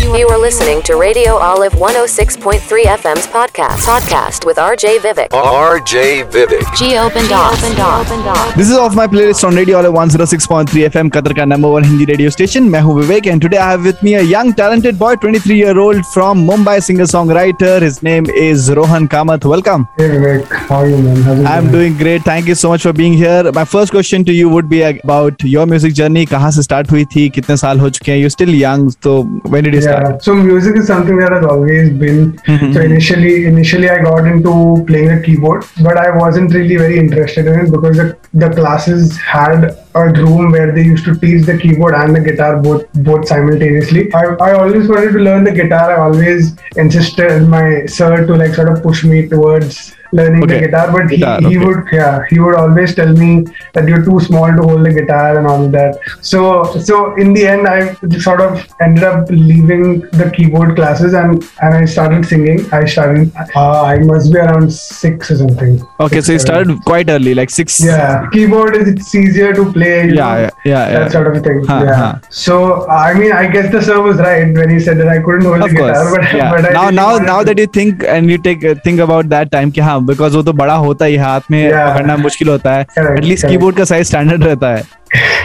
You are listening to Radio Olive 106.3 FM's podcast. Podcast with RJ Vivek. RJ Vivek. Geo Bendoff. This is off my playlist on Radio Olive 106.3 FM, Qatar ka number one Hindi radio station. मैं हूँ Vivek and today I have with me a young talented boy, 23 year old from Mumbai, singer songwriter. His name is Rohan Kamath. Welcome. Hey Vivek, how are you man? How's it I'm going? doing great. Thank you so much for being here. My first question to you would be about your music journey. कहाँ से start हुई थी? कितने साल हो चुके हैं? You're still young, so when did you start? Yeah, so music is something that has always been. Mm-hmm. So initially, initially I got into playing the keyboard, but I wasn't really very interested in it because the, the classes had a room where they used to teach the keyboard and the guitar both both simultaneously. I, I always wanted to learn the guitar. I always insisted my sir to like sort of push me towards learning Okay. the guitar, but he, Guitar, he okay. would yeah he would always tell me that you're too small to hold the guitar and all that. So so in the end, I sort of ended up leaving the keyboard classes and and I started singing. I started uh, I must be around six or something. Okay, Six, so you started quite early, like six. Yeah, keyboard is it's easier to play. You Yeah, know, yeah, yeah, yeah. That sort of thing. Huh, yeah. huh. So I mean, I guess the sir was right when he said that I couldn't hold Of the course. guitar, but, yeah. but now, really now, now that you think and you take uh, think about that time कि हाँ because वो तो बड़ा होता ही haath हाथ में Yeah. पकड़ना मुश्किल होता है. At keyboard का size standard रहता है.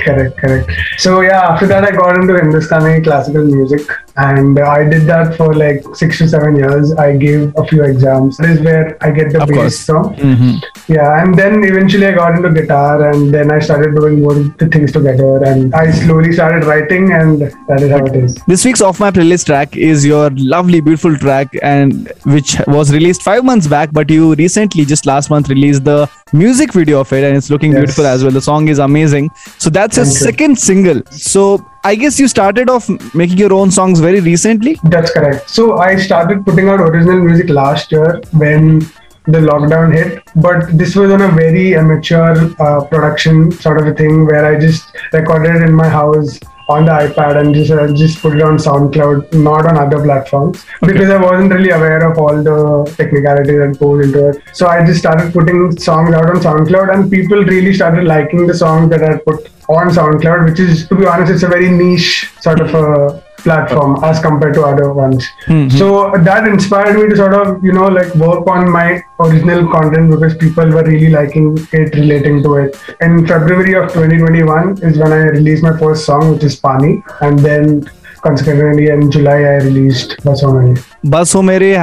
correct correct so yeah after that i got into hindustani classical music and i did that for like six to seven years i gave a few exams that is where i get the Of course. from Mhm. yeah and then eventually i got into guitar and then i started doing more the things together and i slowly started writing and that is how it is This week's off my playlist track is your lovely, beautiful track, and which was released five months back. But you recently, just last month, released the music video of it, and it's looking Yes. beautiful as well. The song is amazing. So that's your Thank second single. So I guess you started off making your own songs very recently. That's correct. So I started putting out original music last year when the lockdown hit, but this was on a very amateur uh, production sort of a thing where I just recorded in my house on the iPad and just uh, just put it on SoundCloud, not on other platforms because I wasn't really aware of all the technicalities that goes into it. So I just started putting songs out on SoundCloud, and people really started liking the songs that I put on SoundCloud, which is, to be honest, it's a very niche sort of a platform as compared to other ones. Mm-hmm. So that inspired me to sort of, you know, like work on my original content because people were really liking it, relating to it. In February of 2021 is when I released my first song, which is Pani, and then बस हो मेरे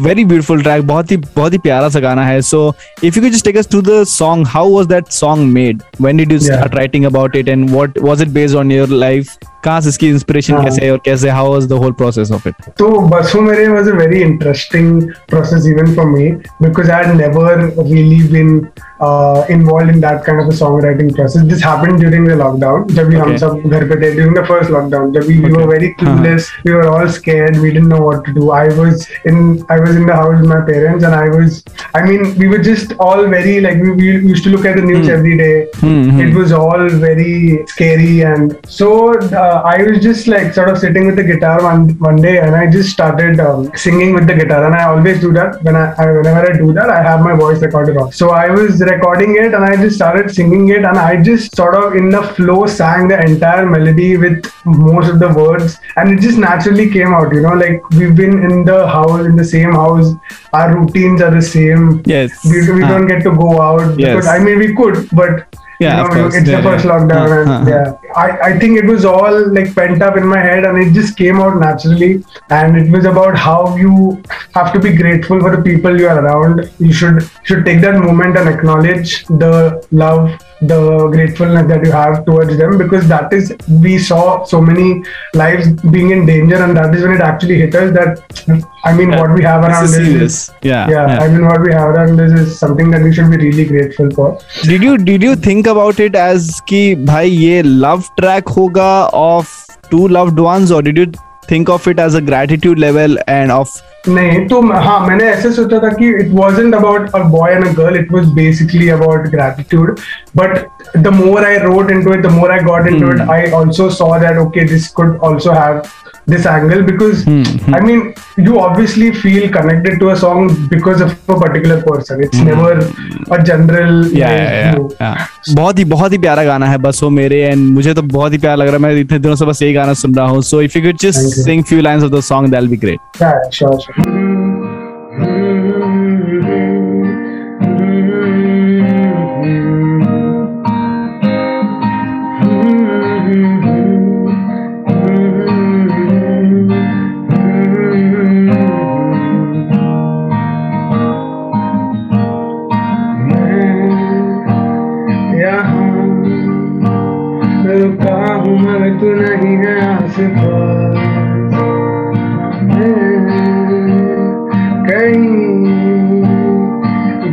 very beautiful track बहुत ही बहुत ही प्यारा सा गाना है. So if you could just take to दॉन्ग song how was that song made when did you start writing about it and what was it based on your life कहाँ से इसकी inspiration हाँ. कैसे और कैसे how was the whole process of it तो बसु मेरे was a very interesting process even for me because I had never really been involve in that kind of a song writing process this happened during the lockdown जब हम सब घर पे थे during the first lockdown जब we were very clueless we were all scared we didn't know what to do I was in I was in the house with my parents and I was I mean we were just all very like we used to look at the news everyday it was all very scary and so uh, I was just like sort of sitting with the guitar one one day and I just started um, singing with the guitar and I always do that when I, I whenever I do that I have my voice recorded off. So I was recording it and I just started singing it and I just sort of in the flow sang the entire melody with most of the words and it just naturally came out. You know, like we've been in the house in the same house. Our routines are the same. Yes. We, we Ah. don't get to go out Yes. because I mean we could, but Yeah, you know, it's Yeah, the first yeah. lockdown, Uh, and uh, uh. yeah, I, I think it was all like pent up in my head, and it just came out naturally. And it was about how you have to be grateful for the people you are around. You should should take that moment and acknowledge the love, the gratefulness that you have towards them, because that is we saw so many lives being in danger, and that is when it actually hit us that I mean, what we have This around is us serious. is Yeah. yeah, I mean, what we have around us is something that we should be really grateful for. Did you did you think about it as कि भाई ये love track होगा of two loved ones or did you think of it as a gratitude level and of नहीं तो हाँ मैंने ऐसे सोचा था कि it wasn't about a boy and a girl it was basically about gratitude but the more I wrote into it the more I got into it I also saw that okay this could also have this angle because mm-hmm. I mean you obviously feel connected to a song because of a particular person. It's mm-hmm. never a general Hmm. Yeah, yeah, yeah, yeah. बहुत ही बहुत ही प्यारा गाना है बस वो मेरे and मुझे तो बहुत ही प्यारा लग रहा है मैं इतने दिनों से बस यही गाना सुन रहा हूँ so if you could just. Sing few lines of the song that be great Yeah, sure sure, तू नहीं है आस-पास कहीं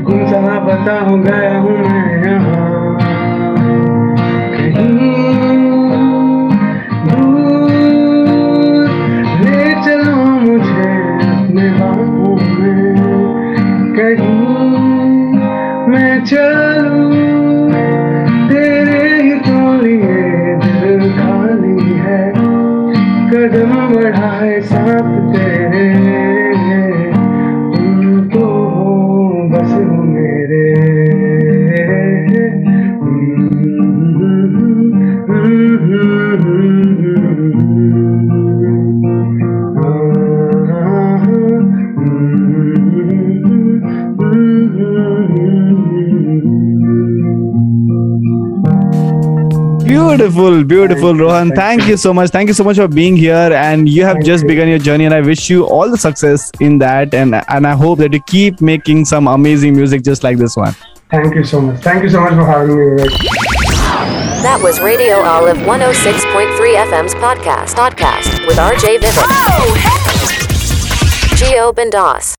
गुम सा पता हो गया कदम बढ़ाए साथ तेरे Beautiful, beautiful, Rohan. Thank Thank you so much. Thank you so much for being here. And you have Thank just you. begun your journey, and I wish you all the success in that. And and I hope that you keep making some amazing music just like this one. Thank you so much. Thank you so much for having me. Vivek. That was Radio Olive 106.3 FM's podcast. Podcast with RJ Vivek. Oh, Geo Bendas.